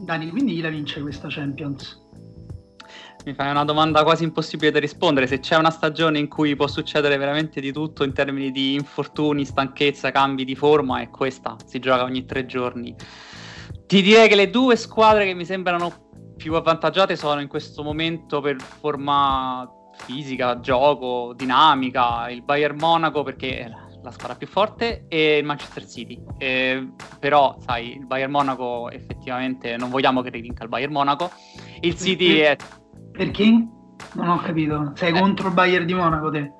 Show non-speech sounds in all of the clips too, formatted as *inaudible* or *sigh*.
Dani, quindi chi la vince questa Champions? Mi fai una domanda quasi impossibile da rispondere. Se c'è una stagione in cui può succedere veramente di tutto in termini di infortuni, stanchezza, cambi di forma, è questa. Si gioca ogni tre giorni. Ti direi che le due squadre che mi sembrano più avvantaggiate sono in questo momento per forma fisica, gioco, dinamica, il Bayern Monaco perché è la squadra più forte e il Manchester City. Eh, però, sai, il Bayern Monaco effettivamente non vogliamo che rivinca il Bayern Monaco. Il City è perché? Non ho capito. Sei eh. contro il Bayern di Monaco te?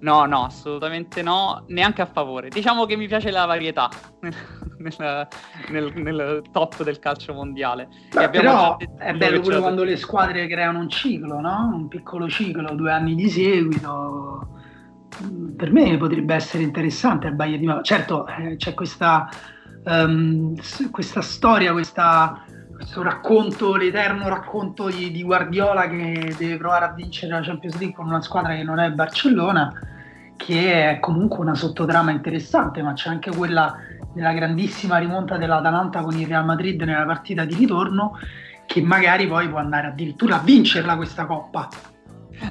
No, no, assolutamente no, neanche a favore. Diciamo che mi piace la varietà *laughs* nel, nel, nel top del calcio mondiale. Beh, però è bello pure quando le squadre creano un ciclo, no? Un piccolo ciclo, due anni di seguito. Per me potrebbe essere interessante il Bayern di Monaco. Certo, eh, c'è questa, um, questa storia, questa questo racconto, l'eterno racconto di, di, Guardiola che deve provare a vincere la Champions League con una squadra che non è Barcellona, che è comunque una sottotrama interessante, ma c'è anche quella della grandissima rimonta dell'Atalanta con il Real Madrid nella partita di ritorno, che magari poi può andare addirittura a vincerla questa coppa.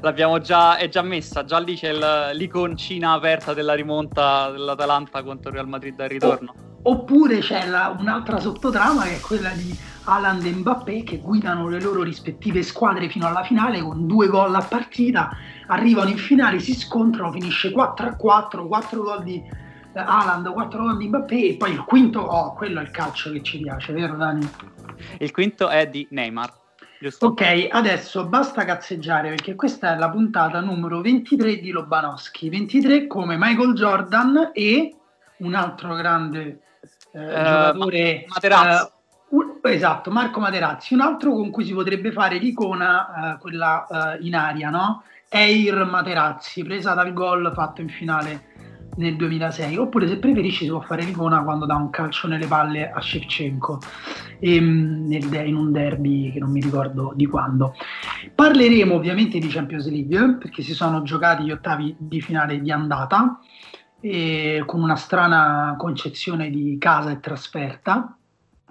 L'abbiamo già, è già messa, già lì c'è l'iconcina aperta della rimonta dell'Atalanta contro il Real Madrid al ritorno. Oppure c'è la, un'altra sottotrama che è quella di Haaland e Mbappé che guidano le loro rispettive squadre fino alla finale con due gol a partita, arrivano in finale, si scontrano, finisce 4 a 4, 4 gol di eh, Haaland, 4 gol di Mbappé e poi il quinto, oh, quello è il calcio che ci piace, vero Dani? Il quinto è di Neymar. Giusto. Ok, adesso basta cazzeggiare perché questa è la puntata numero 23 di Lobanowski. 23 come Michael Jordan e un altro grande eh, uh, giocatore. Materazzi. Uh, esatto, Marco Materazzi. Un altro con cui si potrebbe fare l'icona, uh, quella in aria, no? Eir Materazzi, presa dal gol fatto in finale nel 2006. Oppure, se preferisci, si può fare l'icona quando dà un calcio nelle palle a Shevchenko ehm, in un derby che non mi ricordo di quando. Parleremo ovviamente di Champions League perché si sono giocati gli ottavi di finale di andata e con una strana concezione di casa e trasferta,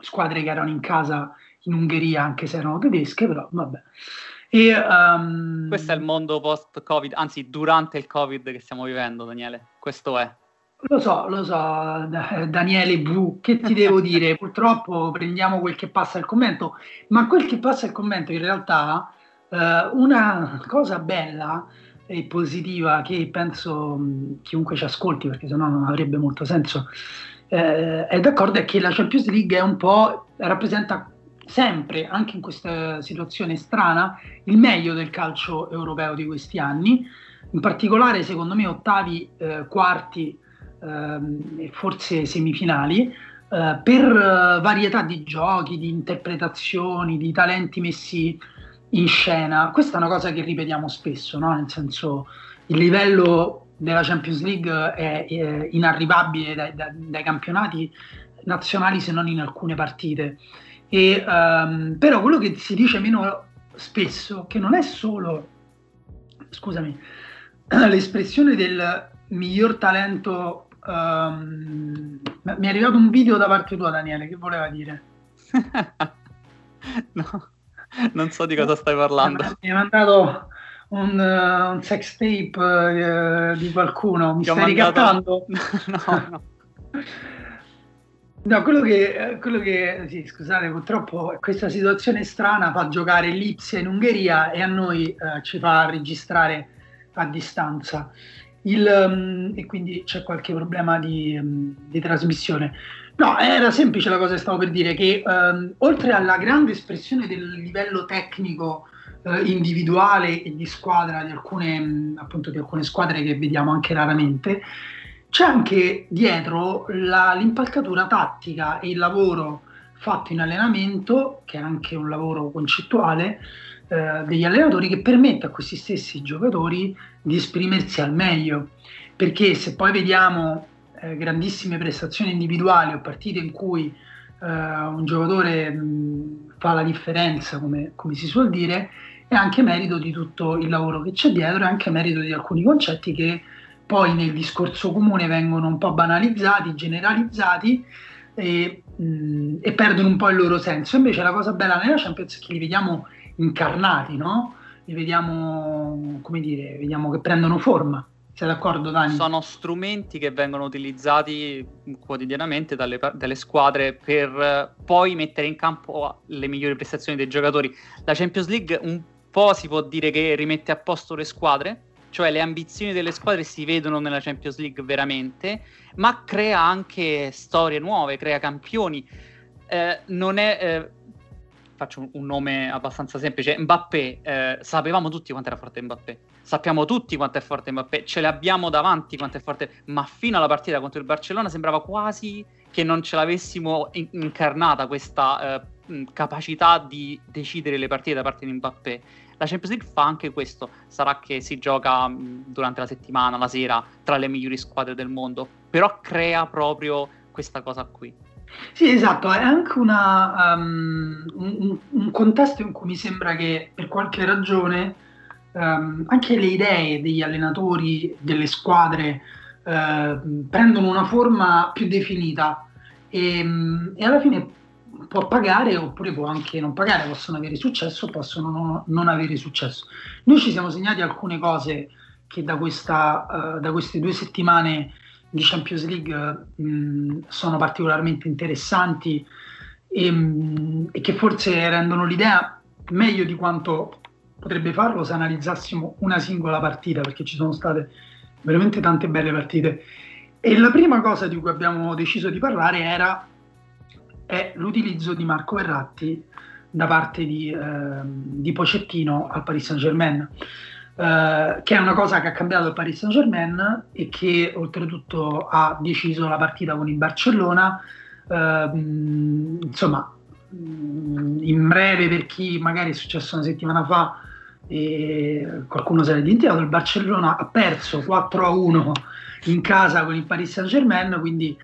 squadre che erano in casa in Ungheria anche se erano tedesche, però vabbè. E, um... Questo è il mondo post-Covid, anzi durante il Covid che stiamo vivendo, Daniele, questo è. Lo so, lo so, Daniele Bu, che ti devo *laughs* dire? Purtroppo prendiamo quel che passa il commento, ma quel che passa il commento in realtà, eh, una cosa bella e positiva che penso mh, chiunque ci ascolti, perché sennò non avrebbe molto senso, eh, è d'accordo è che la Champions League è un po' rappresenta sempre, anche in questa situazione strana, il meglio del calcio europeo di questi anni, in particolare secondo me ottavi, eh, quarti ehm, e forse semifinali, eh, per eh, varietà di giochi, di interpretazioni, di talenti messi in scena. Questa è una cosa che ripetiamo spesso, no? nel senso il livello della Champions League è, è inarrivabile dai, dai, dai, campionati nazionali se non in alcune partite. E, um, però quello che si dice meno spesso, che non è solo, scusami, *clears throat* l'espressione del miglior talento. Um, mi è arrivato un video da parte tua, Daniele, che voleva dire? *laughs* no non so di cosa stai parlando. Mi ha mandato un, uh, un sex tape uh, di qualcuno, mi Ti stai ricattando? *laughs* no, no. *laughs* No, quello che, quello che sì, scusate, purtroppo questa situazione strana fa giocare l'Ipsia in Ungheria e a noi uh, ci fa registrare a distanza. Il, um, e quindi c'è qualche problema di, um, di trasmissione. No, era semplice la cosa che stavo per dire, che ehm, oltre alla grande espressione del livello tecnico eh, individuale e di squadra di alcune, appunto, di alcune squadre che vediamo anche raramente, c'è anche dietro la, l'impalcatura tattica e il lavoro fatto in allenamento, che è anche un lavoro concettuale, eh, degli allenatori che permette a questi stessi giocatori di esprimersi al meglio. Perché se poi vediamo eh, grandissime prestazioni individuali o partite in cui eh, un giocatore mh, fa la differenza, come, come si suol dire, è anche merito di tutto il lavoro che c'è dietro e anche merito di alcuni concetti che poi nel discorso comune vengono un po' banalizzati, generalizzati e, mh, e, perdono un po' il loro senso. Invece la cosa bella nella Champions è che li vediamo incarnati, no? Li vediamo, come dire, vediamo che prendono forma. Sei d'accordo, Dani? Sono strumenti che vengono utilizzati quotidianamente dalle, dalle, squadre per poi mettere in campo le migliori prestazioni dei giocatori. La Champions League un po' si può dire che rimette a posto le squadre, cioè le ambizioni delle squadre si vedono nella Champions League veramente, ma crea anche storie nuove, crea campioni. Eh, non è, eh, faccio un, nome abbastanza semplice, Mbappé, eh, sapevamo tutti quanto era forte Mbappé, sappiamo tutti quanto è forte Mbappé, ce l'abbiamo davanti quanto è forte, ma fino alla partita contro il Barcellona sembrava quasi che non ce l'avessimo in- incarnata questa eh, capacità di decidere le partite da parte di Mbappé la Champions League fa anche questo, sarà che si gioca durante la settimana, la sera, tra le migliori squadre del mondo, però crea proprio questa cosa qui. Sì, esatto, è anche una, um, un, un, contesto in cui mi sembra che per qualche ragione um, anche le idee degli allenatori, delle squadre, uh, prendono una forma più definita. E, e alla fine può pagare oppure può anche non pagare, possono avere successo o possono non, non, avere successo. Noi ci siamo segnati alcune cose che da, questa, uh, da queste due settimane di Champions League mh, sono particolarmente interessanti e, mh, e, che forse rendono l'idea meglio di quanto potrebbe farlo se analizzassimo una singola partita, perché ci sono state veramente tante belle partite. E la prima cosa di cui abbiamo deciso di parlare era è l'utilizzo di Marco Verratti da parte di, eh, di Pocettino al Paris Saint Germain. Uh, che è una cosa che ha cambiato il Paris Saint Germain e che oltretutto ha deciso la partita con il Barcellona. Uh, insomma, in breve, per chi magari è successo una settimana fa e qualcuno se l'è dimenticato, il Barcellona ha perso 4-1 in casa con il Paris Saint Germain, quindi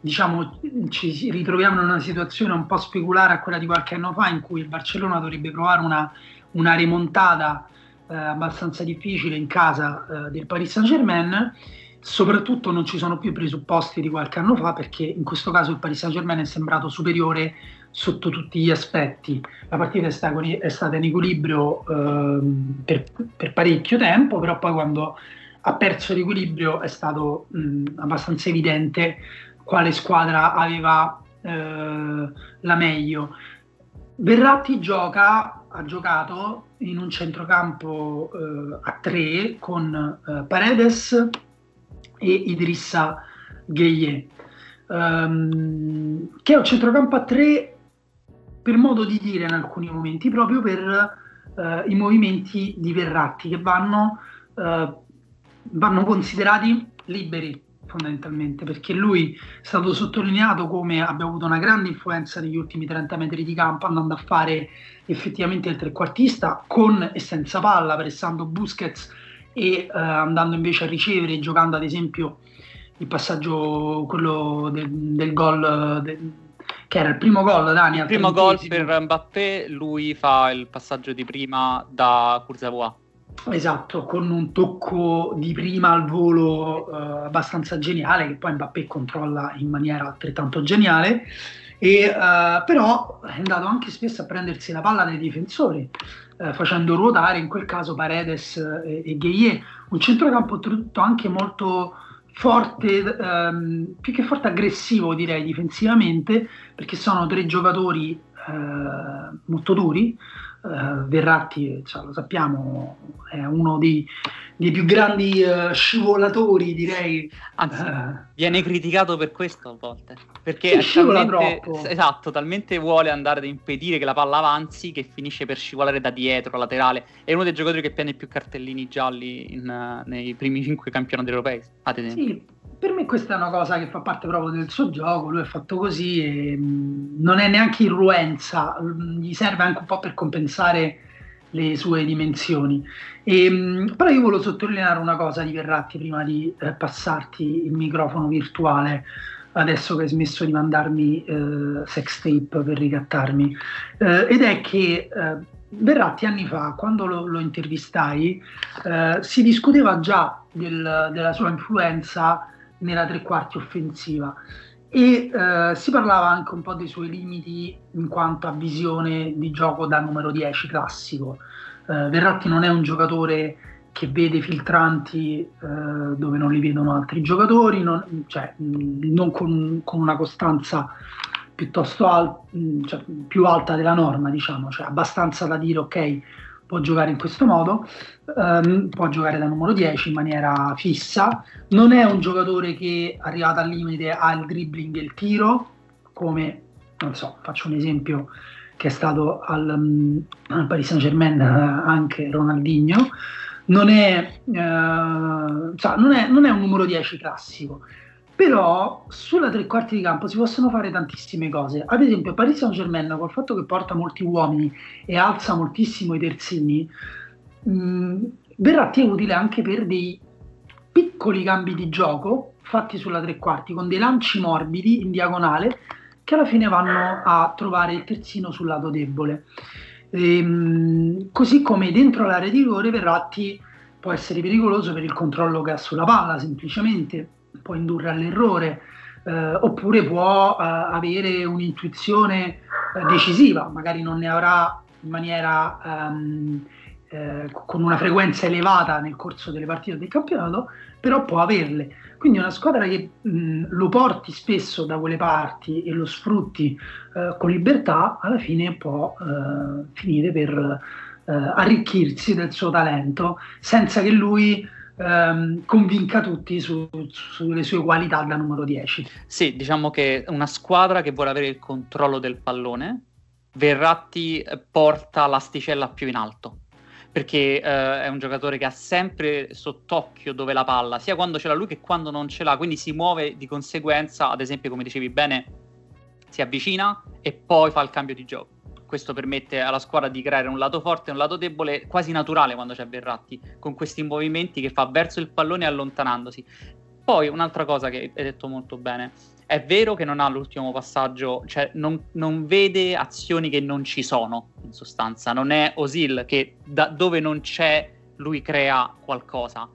diciamo, ci ritroviamo in una situazione un po' speculare a quella di qualche anno fa in cui il Barcellona dovrebbe provare una, una rimontata eh, abbastanza difficile in casa eh, del Paris Saint Germain. Soprattutto non ci sono più i presupposti di qualche anno fa perché in questo caso il Paris Saint Germain è sembrato superiore sotto tutti gli aspetti. La partita è stata, è stata in equilibrio eh, per, per, parecchio tempo, però poi quando ha perso l'equilibrio è stato mh, abbastanza evidente quale squadra aveva eh, la meglio. Verratti gioca, ha giocato in un centrocampo eh, a tre con eh, Paredes e Idrissa Gueye, um, che è un centrocampo a tre per modo di dire in alcuni momenti, proprio per uh, i movimenti di Verratti che vanno, uh, vanno considerati liberi fondamentalmente, perché lui è stato sottolineato come abbia avuto una grande influenza negli ultimi 30 metri di campo, andando a fare effettivamente il trequartista con e senza palla, pressando Busquets e eh, andando invece a ricevere, giocando ad esempio il passaggio, quello del, del gol. De, che era il primo gol Dani il primo gol per Mbappé lui fa il passaggio di prima da Kurzawa Esatto, con un tocco di prima al volo uh, abbastanza geniale, che poi Mbappé controlla in maniera altrettanto geniale, e, uh, però è andato anche spesso a prendersi la palla dai difensori, uh, facendo ruotare in quel caso Paredes e, e Gueye, un centrocampo oltretutto anche molto forte, um, più che forte aggressivo direi difensivamente, perché sono tre giocatori molto duri, Uh, Verratti, cioè, lo sappiamo, è uno dei, dei più grandi uh, scivolatori, direi. Anzi, uh, viene criticato per questo a volte. Perché è talmente, esatto, talmente vuole andare ad impedire che la palla avanzi che finisce per scivolare da dietro, laterale. È uno dei giocatori che prende più cartellini gialli in, nei primi cinque campionati europei, ad esempio. Sì, per me questa è una cosa che fa parte proprio del suo gioco, lui è fatto così e mh, non è neanche irruenza, gli serve anche un po' per compensare le sue dimensioni. E, mh, però io volevo sottolineare una cosa di Verratti prima di eh, passarti il microfono virtuale, adesso che hai smesso di mandarmi eh, sex tape per ricattarmi, eh, ed è che eh, Verratti anni fa, quando lo, lo intervistai, eh, si discuteva già del, della sua influenza nella tre quarti offensiva e eh, si parlava anche un po' dei suoi limiti in quanto a visione di gioco da numero 10 classico. Eh, Verratti non è un giocatore che vede filtranti eh, dove non li vedono altri giocatori, non, cioè, non con, con, una costanza piuttosto al, cioè, più alta della norma, diciamo, cioè abbastanza da dire ok, può giocare in questo modo, ehm, può giocare da numero 10 in maniera fissa, non è un giocatore che arrivato al limite ha il dribbling e il tiro, come, non so, faccio un esempio che è stato al, um, al Paris Saint Germain eh, anche Ronaldinho, non è, eh, cioè, non, è, non è un numero 10 classico, però sulla tre quarti di campo si possono fare tantissime cose. Ad esempio, Paris Saint Germain, col fatto che porta molti uomini e alza moltissimo i terzini, mh, Verratti è utile anche per dei piccoli cambi di gioco fatti sulla tre quarti con dei lanci morbidi in diagonale che alla fine vanno a trovare il terzino sul lato debole. Ehm, così come dentro l'area di rigore Verratti può essere pericoloso per il controllo che ha sulla palla semplicemente può indurre all'errore, eh, oppure può eh, avere un'intuizione eh, decisiva, magari non ne avrà in maniera ehm, eh, con una frequenza elevata nel corso delle partite del campionato, però può averle. Quindi una squadra che mh, lo porti spesso da quelle parti e lo sfrutti eh, con libertà, alla fine può eh, finire per arricchirsi del suo talento senza che lui ehm, convinca tutti su, sulle sue qualità da numero 10. Sì, diciamo che una squadra che vuole avere il controllo del pallone, Verratti eh, porta l'asticella più in alto perché eh, è un giocatore che ha sempre sott'occhio dove la palla, sia quando ce l'ha lui che quando non ce l'ha, quindi si muove di conseguenza, ad esempio come dicevi bene, si avvicina e poi fa il cambio di gioco questo permette alla squadra di creare un lato forte e un lato debole quasi naturale quando c'è Verratti, con questi movimenti che fa verso il pallone allontanandosi. Poi un'altra cosa che hai detto molto bene, è vero che non ha l'ultimo passaggio, cioè non, non vede azioni che non ci sono, in sostanza, non è Osil che da dove non c'è lui crea qualcosa,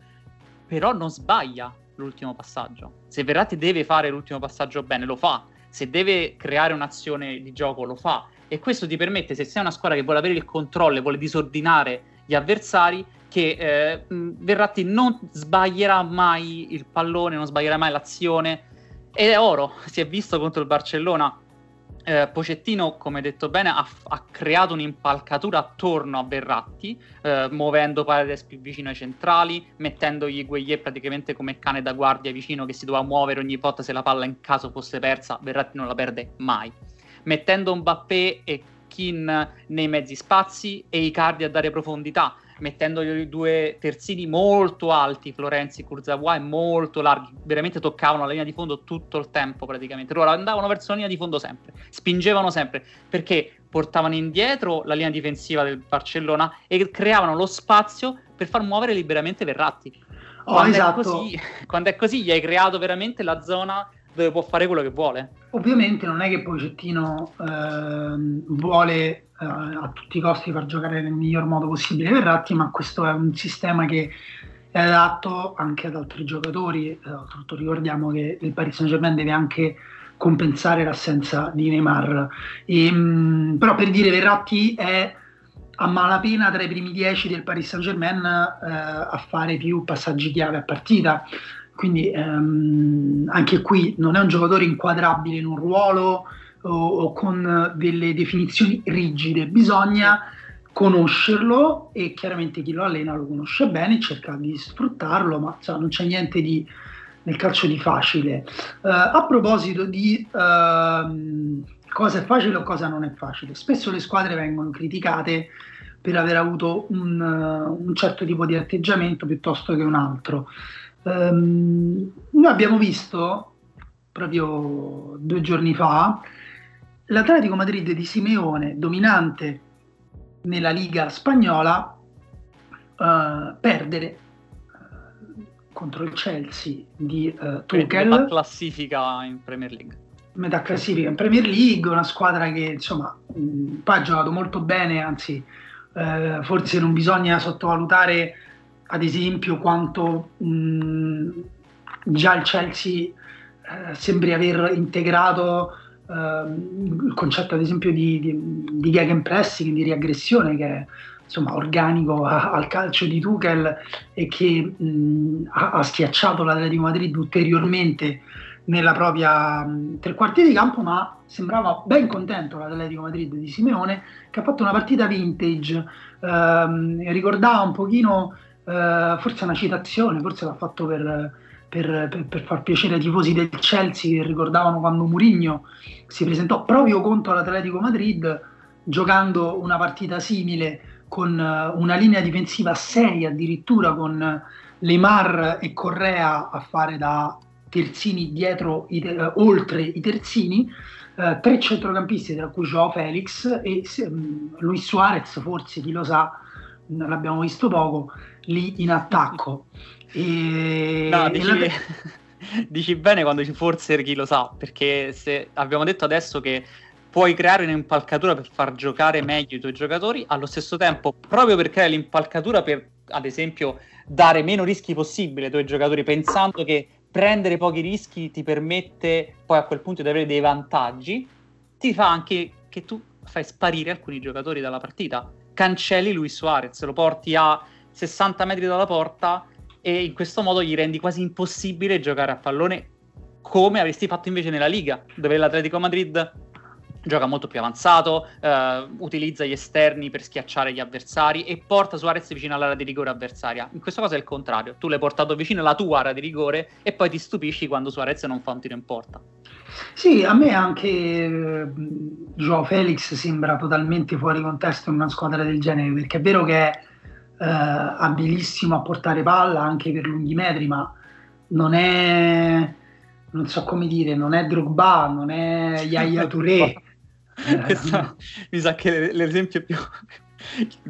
però non sbaglia l'ultimo passaggio. Se Verratti deve fare l'ultimo passaggio bene, lo fa. Se deve creare un'azione di gioco, lo fa e questo ti permette, se sei una squadra che vuole avere il controllo e vuole disordinare gli avversari, che eh, Verratti non sbaglierà mai il pallone, non sbaglierà mai l'azione. Ed è oro, si è visto contro il Barcellona. Eh, Pocettino, come detto bene, ha, ha, creato un'impalcatura attorno a Verratti, eh, muovendo Paredes più vicino ai centrali, mettendogli Gueye praticamente come cane da guardia vicino che si doveva muovere ogni volta se la palla in caso fosse persa. Verratti non la perde mai mettendo Mbappé e Kin nei mezzi spazi e Icardi a dare profondità, mettendo i due terzini molto alti, Florenzi e Kurzawa, e molto larghi, veramente toccavano la linea di fondo tutto il tempo praticamente. Loro andavano verso la linea di fondo sempre, spingevano sempre, perché portavano indietro la linea difensiva del Barcellona e creavano lo spazio per far muovere liberamente Verratti. Oh, quando, esatto. è così, *laughs* quando è così, gli hai creato veramente la zona dove può fare quello che vuole. Ovviamente non è che Pocettino eh, vuole eh, a tutti i costi far giocare nel miglior modo possibile Verratti, ma questo è un sistema che è adatto anche ad altri giocatori. Eh, soprattutto ricordiamo che il Paris Saint Germain deve anche compensare l'assenza di Neymar. E, mh, mm, però per dire Verratti è a malapena tra i primi dieci del Paris Saint Germain eh, a fare più passaggi chiave a partita quindi ehm, anche qui non è un giocatore inquadrabile in un ruolo o, o con delle definizioni rigide, bisogna conoscerlo e chiaramente chi lo allena lo conosce bene, cerca di sfruttarlo, ma cioè, non c'è niente di, nel calcio di facile. Uh, a proposito di uh, cosa è facile o cosa non è facile, spesso le squadre vengono criticate per aver avuto un, uh, un certo tipo di atteggiamento piuttosto che un altro. Um, noi abbiamo visto proprio due giorni fa l'Atletico Madrid di Simeone, dominante nella Liga spagnola, uh, perdere uh, contro il Chelsea di uh, Tuchel. Metà classifica in Premier League. Metà classifica in Premier League, una squadra che insomma mh, poi ha giocato molto bene, anzi uh, forse non bisogna sottovalutare ad esempio quanto mh, già il Chelsea sembri aver integrato Uh, il concetto ad esempio di, di, di gegenpressing, di riaggressione che è insomma, organico a, al calcio di Tuchel e che mh, ha, ha, schiacciato l'Atletico Madrid ulteriormente nella propria mh, tre quarti di campo ma sembrava ben contento l'Atletico Madrid di Simeone che ha fatto una partita vintage. Uh, ricordava un pochino uh, forse una citazione forse l'ha fatto per per, per, per, far piacere ai tifosi del Chelsea che ricordavano quando Mourinho si presentò proprio contro l'Atletico Madrid giocando una partita simile con eh, una linea difensiva a 6 addirittura con Lemar e Correa a fare da terzini dietro i, uh, oltre i terzini. Uh, tre centrocampisti tra cui Joao Felix e um, Luis Suarez forse chi lo sa l'abbiamo visto poco lì in attacco e, no, dici, la... *laughs* dici bene quando ci forse chi lo sa, perché se abbiamo detto adesso che puoi creare un'impalcatura per far giocare meglio i tuoi giocatori, allo stesso tempo, proprio per creare l'impalcatura per, ad esempio, dare meno rischi possibili ai tuoi giocatori, pensando che prendere pochi rischi ti permette poi a quel punto di avere dei vantaggi, ti fa anche che tu fai sparire alcuni giocatori dalla partita. Cancelli Luis Suarez, lo porti a 60 metri dalla porta e in questo modo gli rendi quasi impossibile giocare a pallone come avresti fatto invece nella Liga, dove l'Atletico Madrid gioca molto più avanzato, eh, utilizza gli esterni per schiacciare gli avversari e porta Suarez vicino all'area di rigore avversaria. In questo caso è il contrario, tu l'hai portato vicino alla tua area di rigore e poi ti stupisci quando Suarez non fa un tiro in porta. Sì, a me anche eh, Joao Felix sembra totalmente fuori contesto in una squadra del genere, perché è vero che è eh, abilissimo a portare palla anche per lunghi metri, ma non è, non so come dire, non è Drogba, non è Yaya Touré. Questo, *laughs* mi sa che l'esempio più,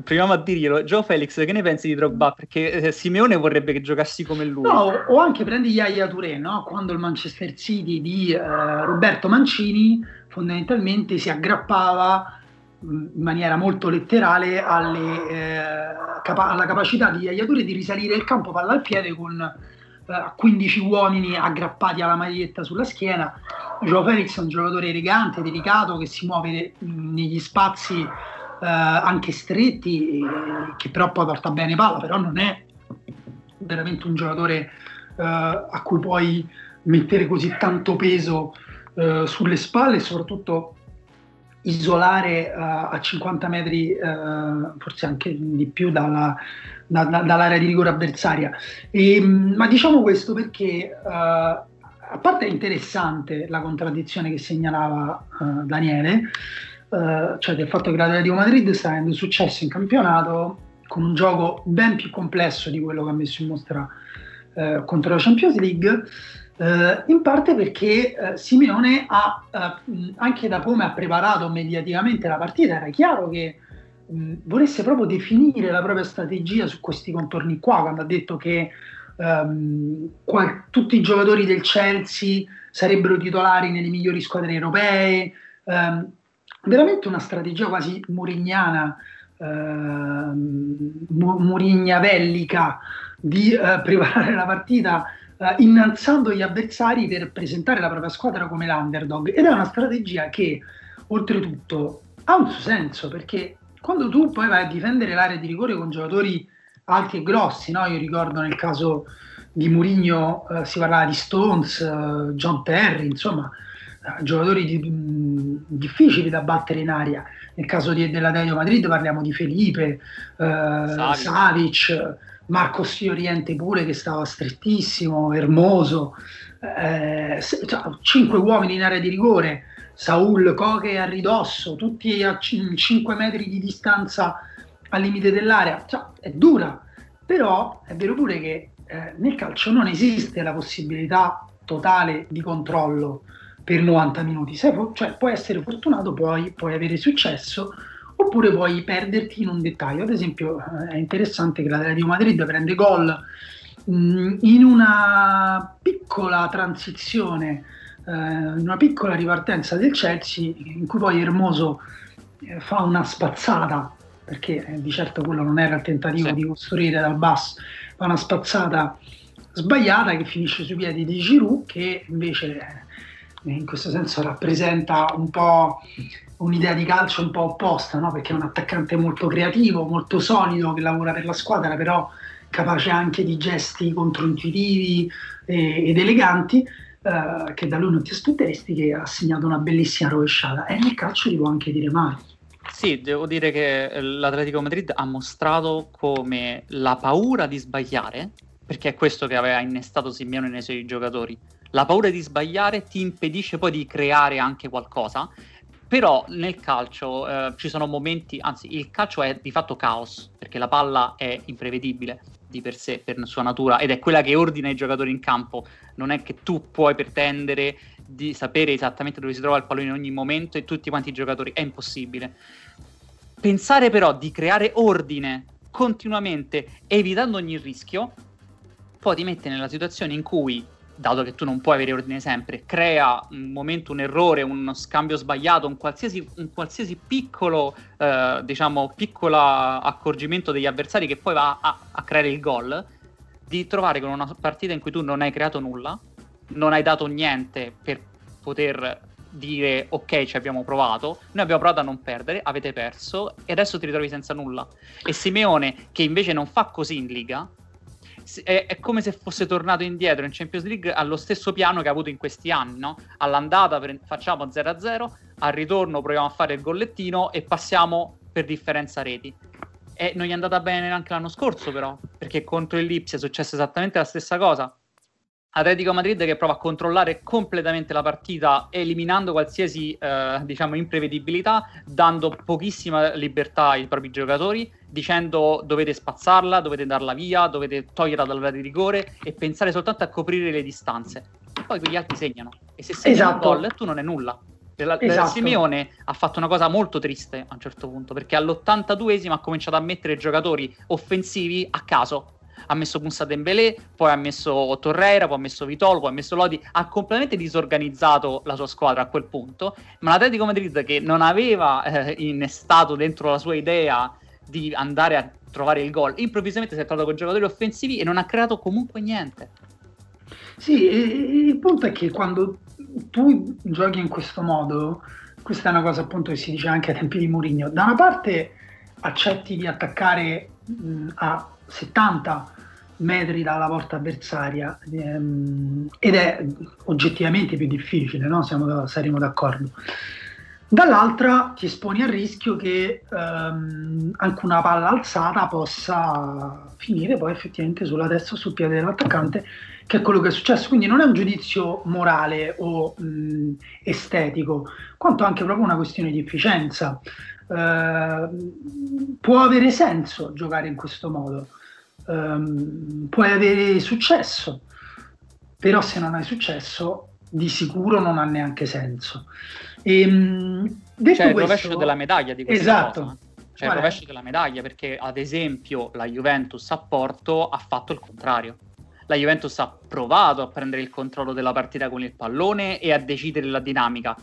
Proviamo a dirglielo. Joe Felix, che ne pensi di Drogba? Perché eh, Simeone vorrebbe che giocassi come lui. No, o anche prendi Yaya Touré, no? quando il Manchester City di eh, Roberto Mancini fondamentalmente si aggrappava in maniera molto letterale alle, eh, capa- alla capacità di Aiatore di risalire il campo palla al piede con eh, 15 uomini aggrappati alla maglietta sulla schiena. Joe Felix è un giocatore elegante, delicato, che si muove negli spazi eh, anche stretti, che però poi porta bene palla, però non è veramente un giocatore eh, a cui puoi mettere così tanto peso eh, sulle spalle e soprattutto isolare uh, a 50 metri, uh, forse anche di più dalla, da, da, dall'area di rigore avversaria. E, mm, ma diciamo questo perché, uh, a parte interessante la contraddizione che segnalava Daniele, cioè del fatto che l'Atletico Madrid sta avendo successo in campionato con un gioco ben più complesso di quello che ha messo in mostra contro la Champions League. Uh, in parte perché uh, Simeone ha, uh, anche da come ha preparato mediaticamente la partita, era chiaro che mh, volesse proprio definire la propria strategia su questi contorni qua, quando ha detto che um, qua, tutti i giocatori del Chelsea sarebbero titolari nelle migliori squadre europee, um, veramente una strategia quasi murignana, murignavellica di preparare la partita uh, innalzando gli avversari per presentare la propria squadra come l'underdog ed è una strategia che oltretutto ha un suo senso perché quando tu poi vai a difendere l'area di rigore con giocatori alti e grossi, no? io ricordo nel caso di Mourinho uh, si parlava di Stones, uh, John Terry, insomma giocatori di, mh, difficili da battere in aria. Nel caso di, dell'Atletico Madrid parliamo di Felipe, eh, Savic. Savic, Marcos Fioriente pure che stava strettissimo, Hermoso, eh, cioè, cinque uomini in area di rigore, Saul, Coche a ridosso, tutti a 5 metri di distanza al limite dell'area. Cioè, è dura, però è vero pure che eh, nel calcio non esiste la possibilità totale di controllo per 90 minuti. Sei, cioè, puoi essere fortunato, puoi, puoi avere successo, oppure puoi perderti in un dettaglio. Ad esempio, eh, è interessante che l'Atletico Madrid prende gol mh, in una piccola transizione, eh, in una piccola ripartenza del Chelsea, in cui poi Hermoso eh, fa una spazzata, perché eh, di certo quello non era il tentativo sì. di costruire dal basso, fa una spazzata sbagliata che finisce sui piedi di Giroud, che invece in questo senso rappresenta un po' un'idea di calcio un po' opposta, no? perché è un attaccante molto creativo, molto solido, che lavora per la squadra, però capace anche di gesti controintuitivi e, ed eleganti, eh, che da lui non ti aspetteresti, che ha segnato una bellissima rovesciata. E nel calcio ti può anche dire mai. Sì, devo dire che l'Atletico Madrid ha mostrato come la paura di sbagliare, perché è questo che aveva innestato Simeone nei suoi giocatori, la paura di sbagliare ti impedisce poi di creare anche qualcosa. Però nel calcio eh, ci sono momenti, anzi il calcio è di fatto caos, perché la palla è imprevedibile di per sé, per sua natura, ed è quella che ordina i giocatori in campo. Non è che tu puoi pretendere di sapere esattamente dove si trova il pallone in ogni momento e tutti quanti i giocatori, è impossibile. Pensare però di creare ordine continuamente, evitando ogni rischio, poi ti mette nella situazione in cui dato che tu non puoi avere ordine sempre, crea un momento, un errore, uno scambio sbagliato, un qualsiasi, un qualsiasi piccolo, eh, diciamo, piccolo accorgimento degli avversari che poi va a, a, creare il gol, di trovare con una partita in cui tu non hai creato nulla, non hai dato niente per poter dire ok ci abbiamo provato, noi abbiamo provato a non perdere, avete perso e adesso ti ritrovi senza nulla. E Simeone che invece non fa così in Liga, è, è, come se fosse tornato indietro in Champions League allo stesso piano che ha avuto in questi anni, no? All'andata pre- facciamo 0-0, al ritorno proviamo a fare il gollettino e passiamo per differenza reti. E non gli è andata bene neanche l'anno scorso, però, perché contro il Lipsia è successa esattamente la stessa cosa. Atletico Madrid che prova a controllare completamente la partita, eliminando qualsiasi eh, diciamo, imprevedibilità, dando pochissima libertà ai propri giocatori, dicendo dovete spazzarla, dovete darla via, dovete toglierla dall'area di rigore e pensare soltanto a coprire le distanze. E poi quegli altri segnano. E se segni esatto. un gol, tu non è nulla. La, esatto. Simeone ha fatto una cosa molto triste a un certo punto perché all'82esimo ha cominciato a mettere giocatori offensivi a caso ha messo Moussa Dembélé, poi ha messo Torreira, poi ha messo Vitolo, poi ha messo Lodi, ha completamente disorganizzato la sua squadra a quel punto, ma l'Atletico Madrid che non aveva eh, innestato dentro la sua idea di andare a trovare il gol, improvvisamente si è trovato con giocatori offensivi e non ha creato comunque niente. Sì, il punto è che quando tu giochi in questo modo, questa è una cosa appunto che si dice anche ai tempi di Mourinho, da una parte accetti di attaccare mh, a 70 metri dalla porta avversaria ehm, ed è oggettivamente più difficile, no? Siamo, saremo d'accordo. Dall'altra ti esponi al rischio che ehm, anche una palla alzata possa finire poi effettivamente sulla testa o sul piede dell'attaccante, che è quello che è successo. Quindi non è un giudizio morale o mh, estetico, quanto anche proprio una questione di efficienza. Eh, può avere senso giocare in questo modo um, puoi avere successo, però se non hai successo di sicuro non ha neanche senso. E, um, detto cioè, questo, il rovescio della medaglia di questa esatto. cosa. Cioè il rovescio della medaglia, perché ad esempio la Juventus a Porto ha fatto il contrario. La Juventus ha provato a prendere il controllo della partita con il pallone e a decidere la dinamica.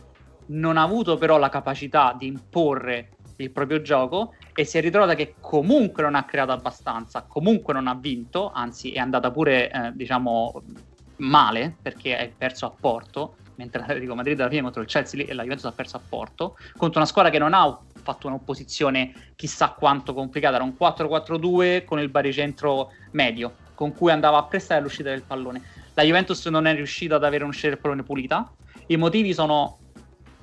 Non ha avuto però la capacità di imporre il proprio gioco e si è ritrovata che comunque non ha creato abbastanza, comunque non ha vinto, anzi è andata pure, eh, diciamo, male perché è perso a Porto, mentre *laughs* l'Atletico Madrid alla fine contro il Chelsea e la Juventus ha perso a Porto, contro una squadra che non ha fatto un'opposizione chissà quanto complicata, era un 4-4-2 con il baricentro medio, con cui andava a prestare l'uscita del pallone. La Juventus non è riuscita ad avere un'uscita del pallone pulita I motivi sono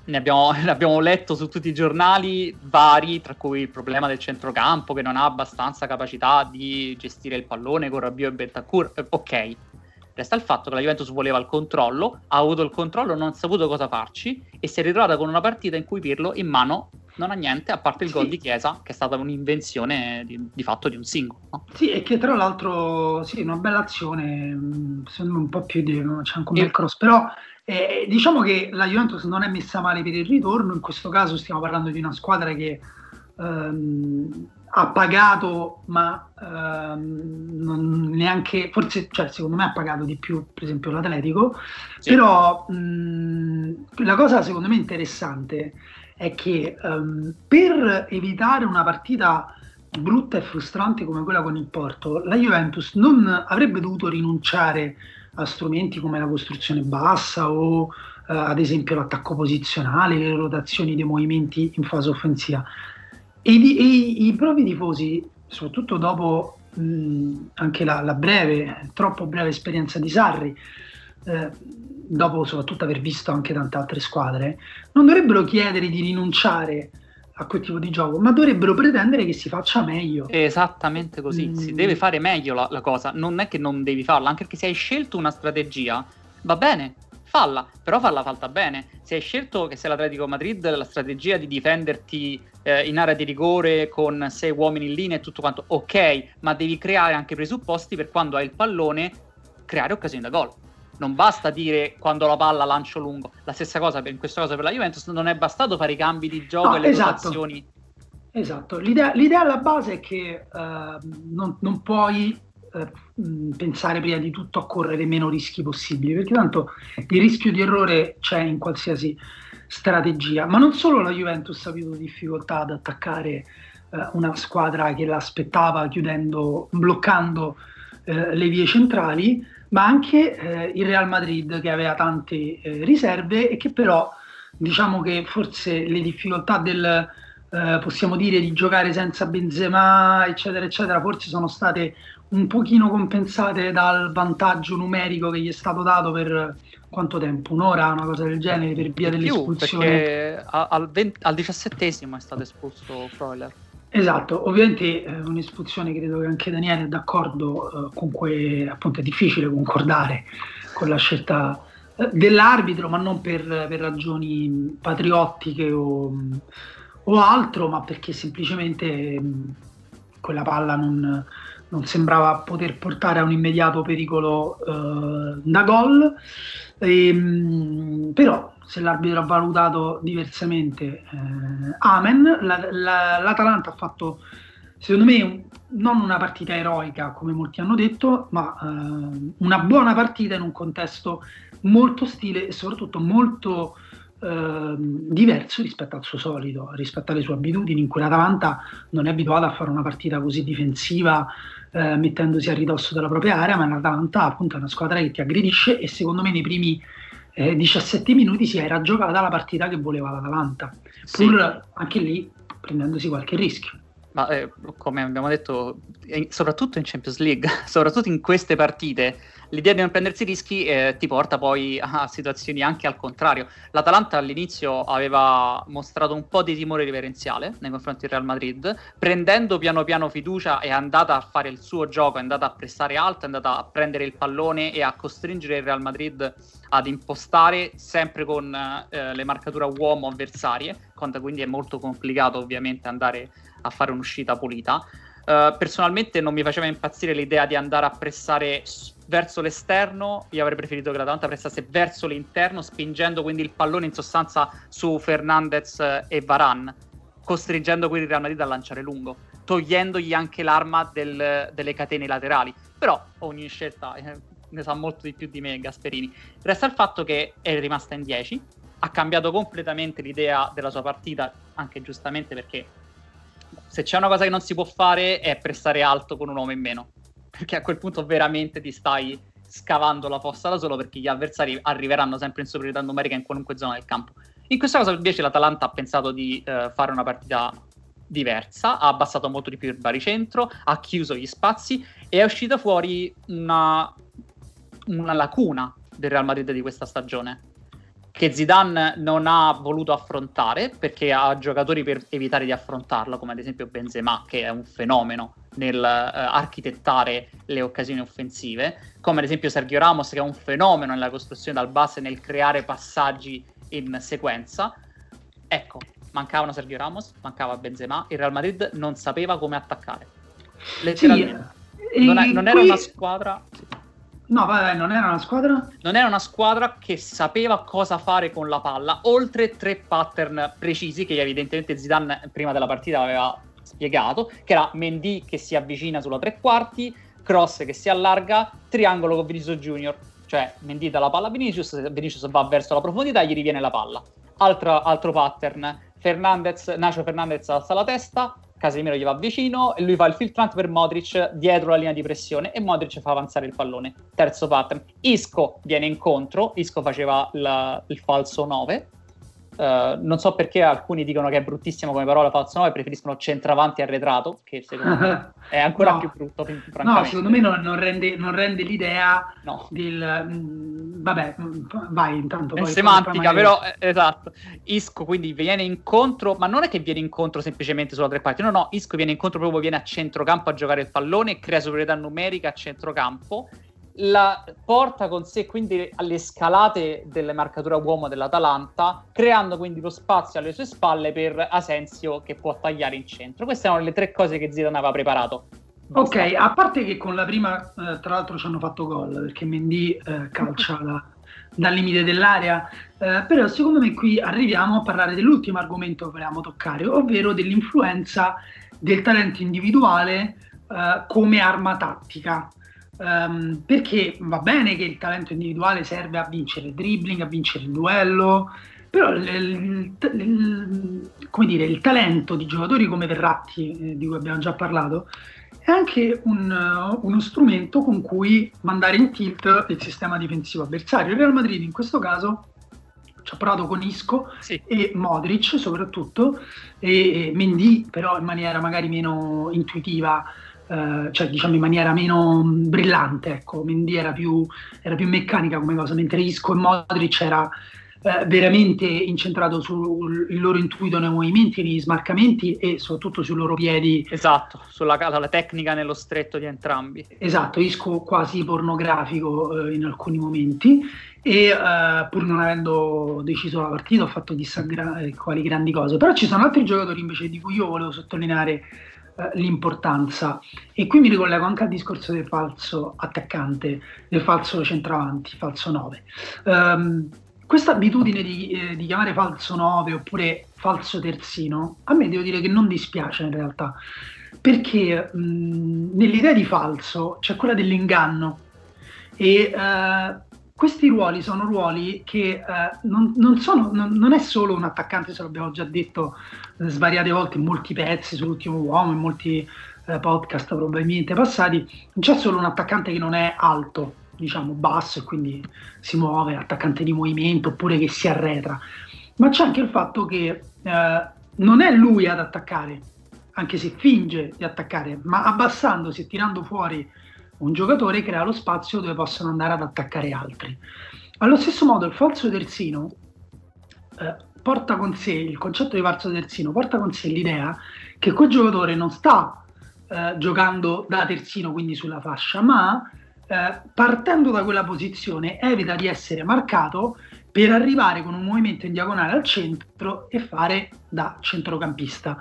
ne abbiamo, *laughs* ne abbiamo, letto su tutti i giornali vari, tra cui il problema del centrocampo che non ha abbastanza capacità di gestire il pallone con Rabiot e Bentancur. Eh, ok, resta il fatto che la Juventus voleva il controllo, ha avuto il controllo, non ha saputo cosa farci e si è ritrovata con una partita in cui Pirlo in mano non ha niente a parte il gol di Chiesa che è stata un'invenzione di, di fatto di un singolo. No? Sì, e che tra l'altro sì, una bella azione, mm, sembra un po' più di c'è anche un bel cross, però eh, diciamo che la Juventus non è messa male per il ritorno, in questo caso stiamo parlando di una squadra che ehm, ha pagato, ma ehm, neanche, forse, cioè, secondo me ha pagato di più, per esempio, l'Atletico, sì. però mh, la cosa secondo me interessante è che ehm, per evitare una partita brutta e frustrante come quella con il Porto, la Juventus non avrebbe dovuto rinunciare a strumenti come la costruzione bassa o eh, ad esempio l'attacco posizionale, le rotazioni dei movimenti in fase offensiva. E, di, e i, i propri tifosi, soprattutto dopo mh, anche la, la, breve, troppo breve esperienza di Sarri, eh, dopo soprattutto aver visto anche tante altre squadre, non dovrebbero chiedere di rinunciare quel tipo di gioco, ma dovrebbero pretendere che si faccia meglio. Esattamente così, mm. si deve fare meglio la, la, cosa, non è che non devi farla, anche perché se hai scelto una strategia, va bene, falla, però falla fatta bene. Se hai scelto che sei l'Atletico Madrid, la strategia di difenderti eh, in area di rigore con sei uomini in linea e tutto quanto, ok, ma devi creare anche presupposti per quando hai il pallone, creare occasioni da gol non basta dire quando la palla lancio lungo. La stessa cosa per, in questo caso per la Juventus, non è bastato fare i cambi di gioco no, e le esatto. rotazioni. Esatto, l'idea, l'idea, alla base è che uh, non, non, puoi uh, pensare prima di tutto a correre meno rischi possibili, perché tanto il rischio di errore c'è in qualsiasi strategia, ma non solo la Juventus ha avuto difficoltà ad attaccare uh, una squadra che l'aspettava chiudendo, bloccando le vie centrali, ma anche eh, il Real Madrid che aveva tante eh, riserve e che però diciamo che forse le difficoltà del eh, possiamo dire di giocare senza Benzema eccetera eccetera forse sono state un pochino compensate dal vantaggio numerico che gli è stato dato per quanto tempo? Un'ora, una cosa del genere per via dell'espulsione? Perché al, 20, al diciassettesimo è stato espulso Freuler. Esatto, ovviamente eh, un'espulsione credo che anche Daniele è d'accordo eh, con cui appunto è difficile concordare con la scelta eh, dell'arbitro, ma non per, per ragioni patriottiche o, o, altro, ma perché semplicemente mh, quella palla non, non, sembrava poter portare a un immediato pericolo eh, da gol. E, ehm, però se l'arbitro ha valutato diversamente, eh, amen. La, la, L'Atalanta ha fatto, secondo me, un, non una partita eroica, come molti hanno detto, ma eh, una buona partita in un contesto molto stile e soprattutto molto eh, diverso rispetto al suo solito, rispetto alle sue abitudini, in cui l'Atalanta non è abituata a fare una partita così difensiva, eh, mettendosi a ridosso della propria area, ma l'Atalanta appunto è una squadra che ti aggredisce e secondo me nei primi eh, 17 minuti si era giocata la partita che voleva l'Atalanta, sì. pur anche lì prendendosi qualche rischio. Ma eh, come abbiamo detto, soprattutto in Champions League, *laughs* soprattutto in queste partite, l'idea di non prendersi rischi eh, ti porta poi a situazioni anche al contrario. L'Atalanta all'inizio aveva mostrato un po' di timore reverenziale nei confronti del Real Madrid, prendendo piano piano fiducia è andata a fare il suo gioco, è andata a pressare alto, è andata a prendere il pallone e a costringere il Real Madrid ad impostare sempre con eh, le marcature uomo avversarie, quindi è molto complicato ovviamente andare a fare un'uscita pulita. Uh, personalmente non mi faceva impazzire l'idea di andare a pressare verso l'esterno, io avrei preferito che l'Atalanta pressasse verso l'interno, spingendo quindi il pallone in sostanza su Fernandez e Varan, costringendo quindi il Real Madrid a lanciare lungo, togliendogli anche l'arma del, delle catene laterali. Però ogni scelta eh, ne sa molto di più di me Gasperini. Resta il fatto che è rimasta in 10, ha cambiato completamente l'idea della sua partita, anche giustamente perché se c'è una cosa che non si può fare è prestare alto con un uomo in meno perché a quel punto veramente ti stai scavando la fossa da solo perché gli avversari arriveranno sempre in superiorità numerica in qualunque zona del campo. In questo caso invece l'Atalanta ha pensato di eh, fare una partita diversa, ha abbassato molto di più il baricentro, ha chiuso gli spazi e è uscita fuori una, una lacuna del Real Madrid di questa stagione. che Zidane non ha voluto affrontare perché ha giocatori per evitare di affrontarlo, come ad esempio Benzema, che è un fenomeno nel uh, architettare le occasioni offensive, come ad esempio Sergio Ramos, che è un fenomeno nella costruzione dal basso e nel creare passaggi in sequenza. Ecco, mancavano Sergio Ramos, mancava Benzema, il Real Madrid non sapeva come attaccare. Letteralmente. Sì, non, è, non qui... era una squadra... No, vabbè, non era una squadra? Non era una squadra che sapeva cosa fare con la palla, oltre tre pattern precisi che evidentemente Zidane prima della partita aveva spiegato, che era Mendy che si avvicina sulla tre quarti, cross che si allarga, triangolo con Vinicius Junior, cioè Mendy dà la palla a Vinicius, Vinicius va verso la profondità e gli riviene la palla. Altro, altro pattern, Fernandez, Nacio Fernandez alza la testa, Casemiro gli va vicino e lui fa il filtrante per Modric dietro la linea di pressione e Modric fa avanzare il pallone. Terzo pattern. Isco viene incontro, Isco faceva la, il falso 9 Uh, non so perché alcuni dicono che è bruttissimo come parola falso 9 preferiscono centravanti arretrato che secondo me è ancora *laughs* no. più brutto no secondo me non, non, rende, non rende, l'idea no. del mh, mm, vabbè mm, vai intanto è semantica però eh, esatto Isco quindi viene incontro ma non è che viene incontro semplicemente sulla tre parti no no Isco viene incontro proprio viene a centrocampo a giocare il pallone crea superiorità numerica a centrocampo la porta con sé quindi alle scalate delle marcature uomo dell'Atalanta, creando quindi lo spazio alle sue spalle per Asensio che può tagliare in centro. Queste erano le tre cose che Zidane aveva preparato. Basta. Ok, a parte che con la prima, eh, tra l'altro, ci hanno fatto gol perché Mendy eh, calcia *laughs* la, dal limite dell'area, eh, però secondo me qui arriviamo a parlare dell'ultimo argomento che volevamo toccare, ovvero dell'influenza del talento individuale eh, come arma tattica. Um, perché va bene che il talento individuale serve a vincere il dribbling, a vincere il duello, però il, il, il, come dire, il talento di giocatori come Verratti, eh, di cui abbiamo già parlato, è anche un, uh, uno strumento con cui mandare in tilt il sistema difensivo avversario. Il Real Madrid in questo caso ci ha provato con Isco sì. e Modric soprattutto, e, e Mendy però in maniera magari meno intuitiva eh, cioè diciamo in maniera meno brillante, ecco, Mendy era più, era più meccanica come cosa, mentre Isco e Modric era eh, veramente incentrato sul loro intuito nei movimenti, negli smarcamenti e soprattutto sui loro piedi. Esatto, sulla la tecnica nello stretto di entrambi. Esatto, Isco quasi pornografico eh, in alcuni momenti e uh, pur non avendo deciso la partita ho fatto chissà gra- quali grandi cose. Però ci sono altri giocatori invece di cui io volevo sottolineare eh, l'importanza. E qui mi ricollego anche al discorso del falso attaccante, del falso centravanti, falso 9. Um, ehm, questa abitudine di, eh, di, chiamare falso 9 oppure falso terzino, a me devo dire che non dispiace in realtà, perché mh, nell'idea di falso c'è quella dell'inganno e uh, questi ruoli sono ruoli che eh, non, non, sono, non, non, è solo un attaccante, se l'abbiamo già detto eh, svariate volte in molti pezzi sull'ultimo uomo, in molti eh, podcast probabilmente passati, non c'è solo un attaccante che non è alto, diciamo basso e quindi si muove, attaccante di movimento oppure che si arretra, ma c'è anche il fatto che eh, non è lui ad attaccare, anche se finge di attaccare, ma abbassandosi e tirando fuori un giocatore crea lo spazio dove possono andare ad attaccare altri. Allo stesso modo il falso terzino eh, porta con sé, il concetto di falso terzino porta con sé l'idea che quel giocatore non sta eh, giocando da terzino, quindi sulla fascia, ma eh, partendo da quella posizione evita di essere marcato per arrivare con un movimento in diagonale al centro e fare da centrocampista.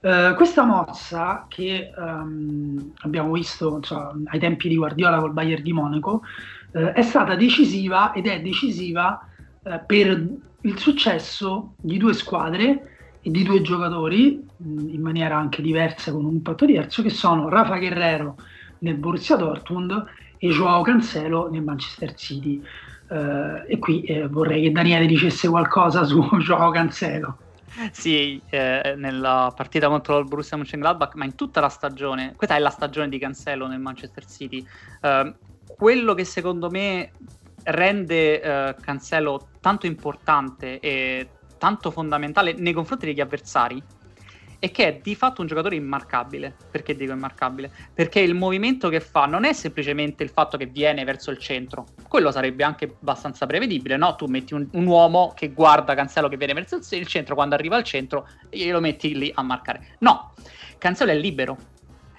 Uh, questa mossa che um, abbiamo visto cioè, ai tempi di Guardiola col Bayern di Monaco uh, è stata decisiva ed è decisiva uh, per il successo di due squadre e di due giocatori mh, in maniera anche diversa con un impatto diverso che sono Rafa Guerrero nel Borussia Dortmund e Joao Cancelo nel Manchester City. E qui vorrei che Daniele dicesse qualcosa su *laughs* Joao Cancelo. Sì, eh, nella partita contro il Borussia Mönchengladbach, ma in tutta la stagione, questa è la stagione di Cancelo nel Manchester City, eh, quello che secondo me rende eh, Cancelo tanto importante e tanto fondamentale nei confronti degli avversari e che è di fatto un giocatore immarcabile. Perché dico immarcabile? Perché il movimento che fa non è semplicemente il fatto che viene verso il centro, quello sarebbe anche abbastanza prevedibile, no? Tu metti un, un uomo che guarda Cancelo che viene verso il centro, quando arriva al centro glielo metti lì a marcare. No, Cancelo è libero,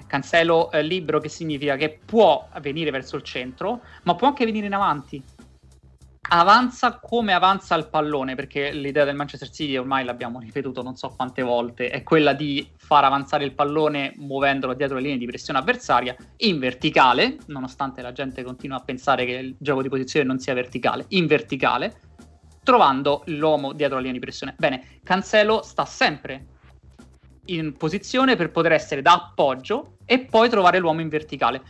Cancelo eh, libero che significa che può venire verso il centro, ma può anche venire in avanti avanza come avanza il pallone, perché l'idea del Manchester City ormai l'abbiamo ripetuto non so quante volte, è quella di far avanzare il pallone muovendolo dietro le linee di pressione avversaria in verticale, nonostante la gente continua a pensare che il gioco di posizione non sia verticale, in verticale, trovando l'uomo dietro la linea di pressione. Bene, Cancelo sta sempre in posizione per poter essere da appoggio e poi trovare l'uomo in verticale,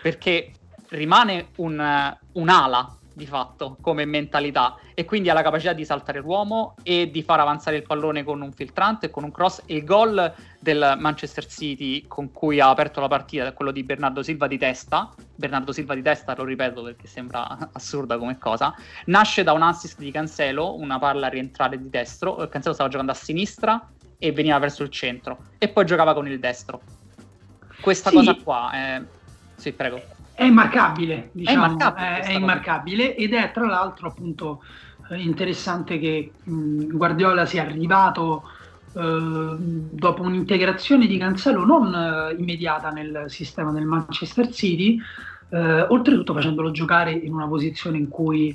perché rimane un, un'ala di fatto come mentalità e quindi ha la capacità di saltare l'uomo e di far avanzare il pallone con un filtrante e con un cross. Il gol del Manchester City con cui ha aperto la partita quello di Bernardo Silva di testa. Bernardo Silva di testa, lo ripeto perché sembra *laughs* assurda come cosa. Nasce da un assist di Cancelo, una palla a rientrare di destro. Cancelo stava giocando a sinistra e veniva verso il centro e poi giocava con il destro. Questa sì. cosa qua è... Sì, prego. È immarcabile, diciamo, è immarcabile, è, è immarcabile ed è tra l'altro appunto eh, interessante che mh, Guardiola sia arrivato eh, dopo un'integrazione di Cancelo non eh, immediata nel sistema del Manchester City, eh, oltretutto facendolo giocare in una posizione in cui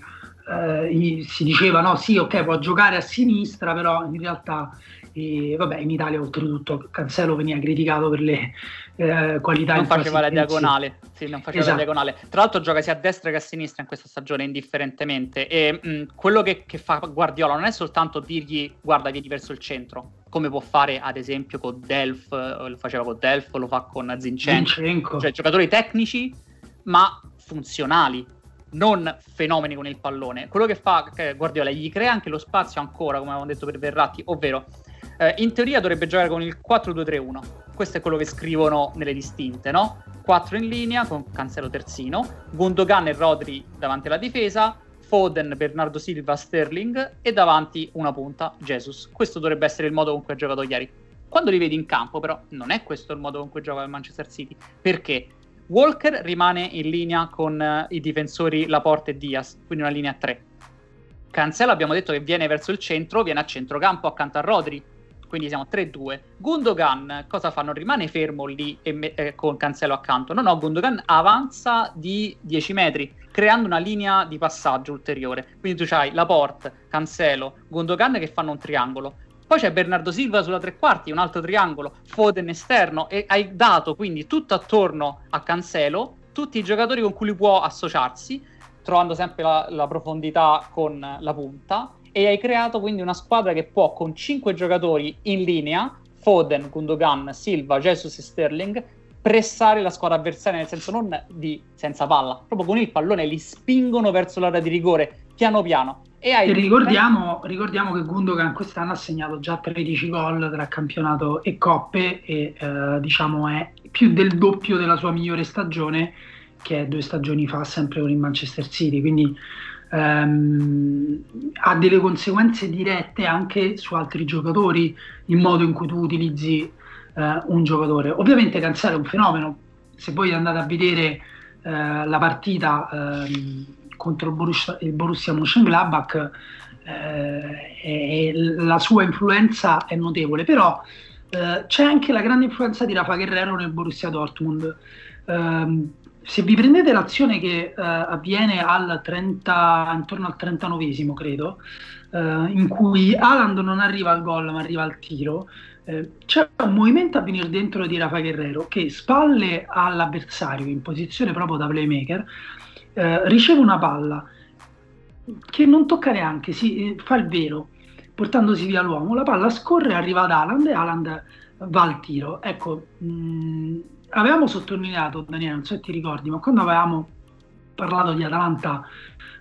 eh, si diceva no sì ok può giocare a sinistra però in realtà e vabbè, in Italia oltretutto Cancelo veniva criticato per le eh, qualità non faceva la diagonale sì, non faceva esatto. la diagonale. Tra l'altro gioca sia a destra che a sinistra in questa stagione indifferentemente. E mh, quello che, che, fa Guardiola non è soltanto dirgli guarda vieni verso il centro come può fare ad esempio con Delf lo faceva con Delf lo fa con Zinchenko, Zinchenko. cioè giocatori tecnici ma funzionali non fenomeni con il pallone. Quello che fa Guardiola gli crea anche lo spazio ancora, come avevamo detto per Verratti, ovvero eh, in teoria dovrebbe giocare con il 4-2-3-1. Questo è quello che scrivono nelle distinte, no? 4 in linea con Cancelo terzino, Gundogan e Rodri davanti alla difesa, Foden, Bernardo Silva, Sterling e davanti una punta, Jesus. Questo dovrebbe essere il modo con cui ha giocato ieri. Quando li vedi in campo, però, non è questo il modo con cui gioca il Manchester City. Perché? Walker rimane in linea con uh, i difensori Laporte e Diaz, quindi una linea 3. Cancelo abbiamo detto che viene verso il centro, viene a centrocampo accanto a Rodri, quindi siamo 3-2. Gundogan cosa fa? Non rimane fermo lì me- eh, con Cancelo accanto. No, no, Gundogan avanza di 10 metri, creando una linea di passaggio ulteriore. Quindi tu hai Laporte, Cancelo, Gundogan che fanno un triangolo. Poi c'è Bernardo Silva sulla tre quarti, un altro triangolo, Foden esterno e hai dato quindi tutto attorno a Cancelo tutti i giocatori con cui lui può associarsi, trovando sempre la, la profondità con la punta e hai creato quindi una squadra che può con 5 giocatori in linea, Foden, Gundogan, Silva, Jesus e Sterling, pressare la squadra avversaria, nel senso non di senza palla, proprio con il pallone li spingono verso l'area di rigore piano piano. E, ricordiamo, ricordiamo, che Gundogan quest'anno ha segnato già 13 gol tra campionato e coppe e eh, diciamo è più del doppio della sua migliore stagione che è due stagioni fa sempre con il Manchester City, quindi ehm, ha delle conseguenze dirette anche su altri giocatori, il modo in cui tu utilizzi eh, un giocatore. Ovviamente Cancelo è un fenomeno, se voi andate a vedere eh, la partita eh, contro il Borussia, il Borussia Mönchengladbach, eh, la sua influenza è notevole, però eh, c'è anche la grande influenza di Rafa Guerrero nel Borussia Dortmund. Um, se vi prendete l'azione che uh, avviene al 30, intorno al 39esimo, credo, uh, in cui Aland non arriva al gol ma arriva al tiro, uh, c'è un movimento a venire dentro di Rafa Guerrero che spalle all'avversario in posizione proprio da playmaker riceve una palla che non tocca neanche, si, fa il vero portandosi via l'uomo, la palla scorre, arriva ad Aland e Aland va al tiro. Ecco, mh, mm, avevamo sottolineato, Daniele, non so se ti ricordi, ma quando avevamo parlato di Atalanta,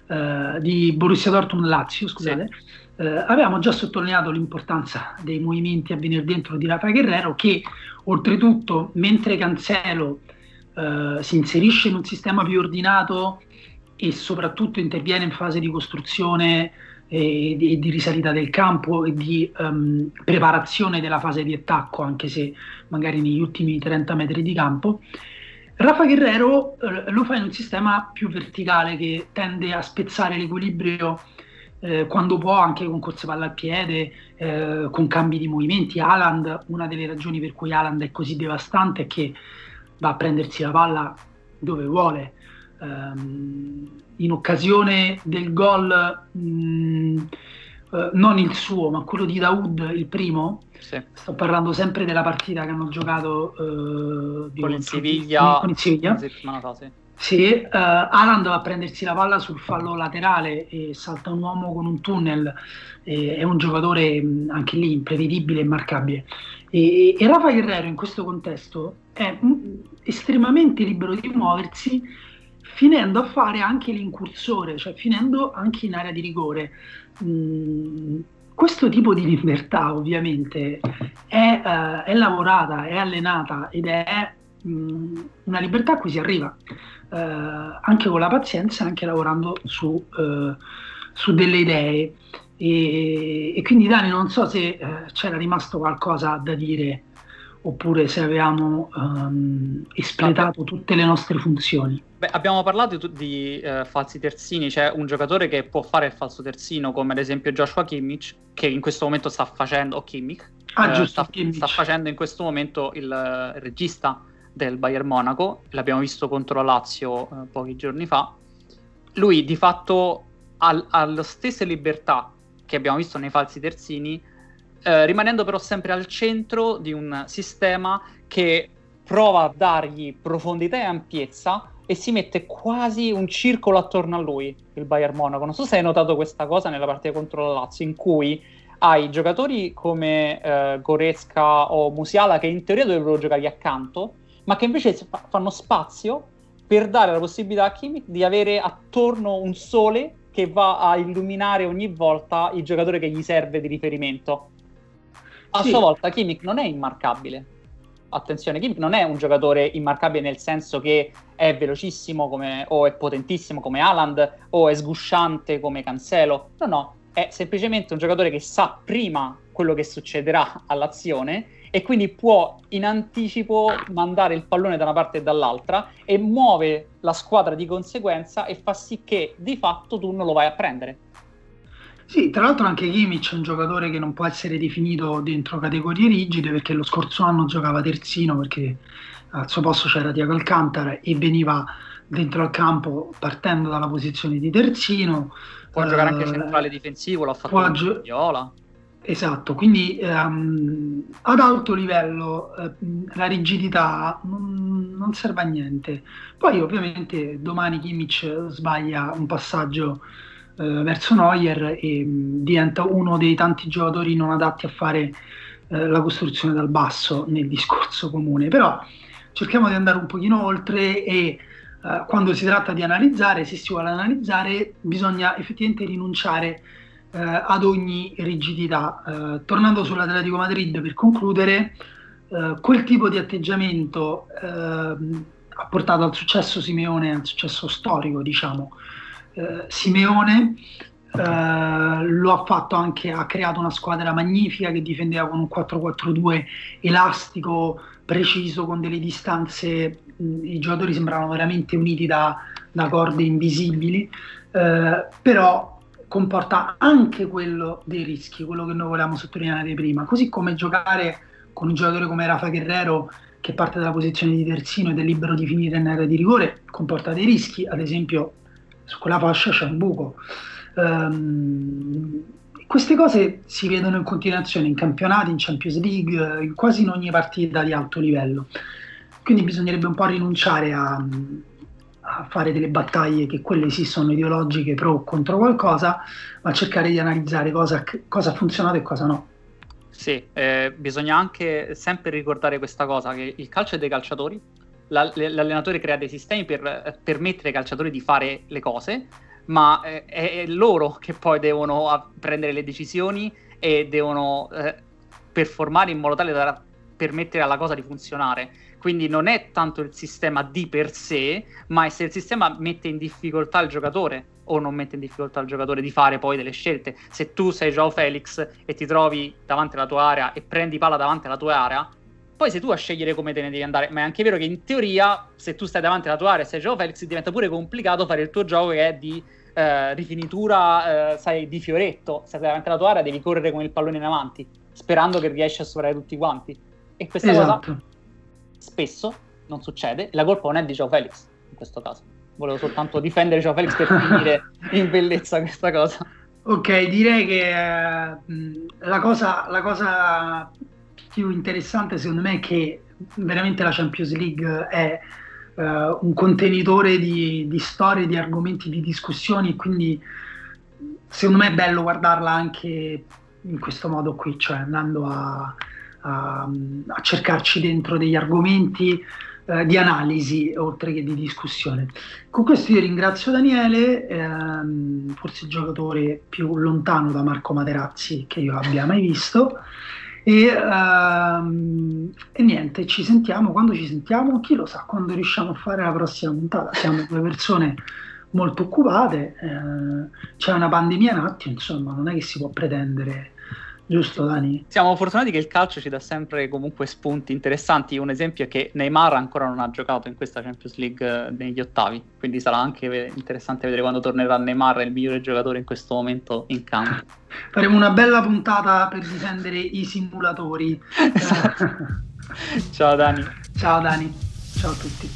eh, di Borussia Dortmund Lazio, scusate, sì. eh, avevamo già sottolineato l'importanza dei movimenti a venire dentro di Rafa Guerrero che oltretutto mentre Cancelo eh, si inserisce in un sistema più ordinato e soprattutto interviene in fase di costruzione e di, di, risalita del campo e di um, preparazione della fase di attacco, anche se magari negli ultimi 30 metri di campo. Rafa Guerrero eh, lo fa in un sistema più verticale che tende a spezzare l'equilibrio eh, quando può, anche con corse palla al piede, eh, con cambi di movimenti. Haaland, una delle ragioni per cui Haaland è così devastante è che va a prendersi la palla dove vuole. Um, in occasione del gol, mm, uh, non il suo, ma quello di Daoud, il primo, sì. sto parlando sempre della partita che hanno giocato uh, con, il Siviglia, con il Siviglia. Sì, uh, Alan va a prendersi la palla sul fallo laterale e salta un uomo con un tunnel, e, è un giocatore mh, anche lì imprevedibile e marcabile. E, e Rafa Guerrero in questo contesto è estremamente libero di muoversi finendo a fare anche l'incursore, cioè finendo anche in area di rigore. Mm, questo tipo di libertà ovviamente è, uh, è, lavorata, è allenata ed è mm, una libertà a cui si arriva uh, anche con la pazienza, anche lavorando su, uh, su delle idee. E, e, quindi Dani non so se c'era rimasto qualcosa da dire oppure se avevamo um, espletato tutte le nostre funzioni. Beh, abbiamo parlato di, di uh, falsi terzini, c'è un giocatore che può fare il falso terzino, come ad esempio Joshua Kimmich, che in questo momento sta facendo, o Kimmich, ah, uh, sta, sta, facendo in questo momento il, uh, regista del Bayern Monaco, l'abbiamo visto contro la Lazio pochi giorni fa. Lui di fatto ha, ha le stesse libertà che abbiamo visto nei falsi terzini, eh, rimanendo però sempre al centro di un sistema che prova a dargli profondità e ampiezza e si mette quasi un circolo attorno a lui, il Bayern Monaco. Non so se hai notato questa cosa nella partita contro la Lazio, in cui hai giocatori come eh, Goresca o Musiala che in teoria dovrebbero giocargli accanto, ma che invece fa- fanno spazio per dare la possibilità a Kimmich di avere attorno un sole che va a illuminare ogni volta il giocatore che gli serve di riferimento a sì. sua volta Kimmich non è immarcabile. Attenzione, Kimmich non è un giocatore immarcabile nel senso che è velocissimo come, o è potentissimo come Haaland o è sgusciante come Cancelo. No, no, è semplicemente un giocatore che sa prima quello che succederà all'azione e quindi può in anticipo mandare il pallone da una parte e dall'altra e muove la squadra di conseguenza e fa sì che di fatto tu non lo vai a prendere. Sì, tra l'altro anche Kimmich è un giocatore che non può essere definito dentro categorie rigide perché lo scorso anno giocava terzino perché al suo posto c'era Diego Alcantara e veniva dentro al campo partendo dalla posizione di terzino. Può uh, giocare anche eh, centrale difensivo, l'ha fatto gio- Viola. Esatto, quindi um, ad alto livello uh, la rigidità non, non, serve a niente. Poi ovviamente domani Kimmich sbaglia un passaggio verso Neuer e mh, mm, diventa uno dei tanti giocatori non adatti a fare eh, la costruzione dal basso nel discorso comune. Però cerchiamo di andare un pochino oltre e eh, quando si tratta di analizzare, se si vuole analizzare, bisogna effettivamente rinunciare eh, ad ogni rigidità. Eh, tornando sull'Atletico Madrid per concludere, eh, quel tipo di atteggiamento ehm, ha portato al successo Simeone, al successo storico, diciamo, eh, Simeone eh, lo ha fatto anche, ha creato una squadra magnifica che difendeva con un 4-4-2 elastico, preciso, con delle distanze, mh, i giocatori sembravano veramente uniti da, da corde invisibili, eh, però comporta anche quello dei rischi, quello che noi volevamo sottolineare prima, così come giocare con un giocatore come Rafa Guerrero che parte dalla posizione di terzino ed è libero di finire in area di rigore, comporta dei rischi, ad esempio su quella fascia c'è un buco. Um, queste cose si vedono in continuazione in campionati, in Champions League, in quasi in ogni partita di alto livello. Quindi bisognerebbe un po' rinunciare a, a fare delle battaglie che quelle sì sono ideologiche pro o contro qualcosa, ma cercare di analizzare cosa, cosa ha funzionato e cosa no. Sì, eh, bisogna anche sempre ricordare questa cosa, che il calcio è dei calciatori, l'allenatore crea dei sistemi per eh, permettere ai calciatori di fare le cose, ma eh, è, loro che poi devono prendere le decisioni e devono eh, performare in modo tale da permettere alla cosa di funzionare. Quindi non è tanto il sistema di per sé, ma è se il sistema mette in difficoltà il giocatore o non mette in difficoltà il giocatore di fare poi delle scelte. Se tu sei Joao Felix e ti trovi davanti alla tua area e prendi palla davanti alla tua area, poi sei tu a scegliere come te ne devi andare. Ma è anche vero che in teoria, se tu stai davanti alla tua area e sei Joao Felix, diventa pure complicato fare il tuo gioco che è di eh, rifinitura, eh, sai, di fioretto. Se sei davanti alla tua area devi correre con il pallone in avanti, sperando che riesci a superare tutti quanti. E questa esatto. cosa spesso non succede. La colpa non è di Joao Felix, in questo caso volevo soltanto difendere Joao Felix per *laughs* finire in bellezza questa cosa. Ok, direi che eh, la, cosa, la, cosa, più interessante secondo me è che veramente la Champions League è eh, un contenitore di, di storie, di argomenti, di discussioni, quindi secondo me è bello guardarla anche in questo modo qui, cioè andando a, a, a cercarci dentro degli argomenti eh, di analisi oltre che di discussione. Con questo io ringrazio Daniele, ehm, forse il giocatore più lontano da Marco Materazzi che io abbia mai visto. E, ehm, e, niente, ci sentiamo quando ci sentiamo, chi lo sa, quando riusciamo a fare la prossima puntata. Siamo due persone molto occupate, eh, c'è una pandemia in attimo, insomma, non è che si può pretendere Giusto, Dani? Siamo fortunati che il calcio ci dà sempre comunque spunti interessanti. Un esempio è che Neymar ancora non ha giocato in questa Champions League eh, negli ottavi, quindi sarà anche interessante vedere quando tornerà Neymar, il migliore giocatore in questo momento in campo. *laughs* Faremo una bella puntata per difendere i simulatori. *laughs* Ciao Dani. Ciao Dani. Ciao a tutti.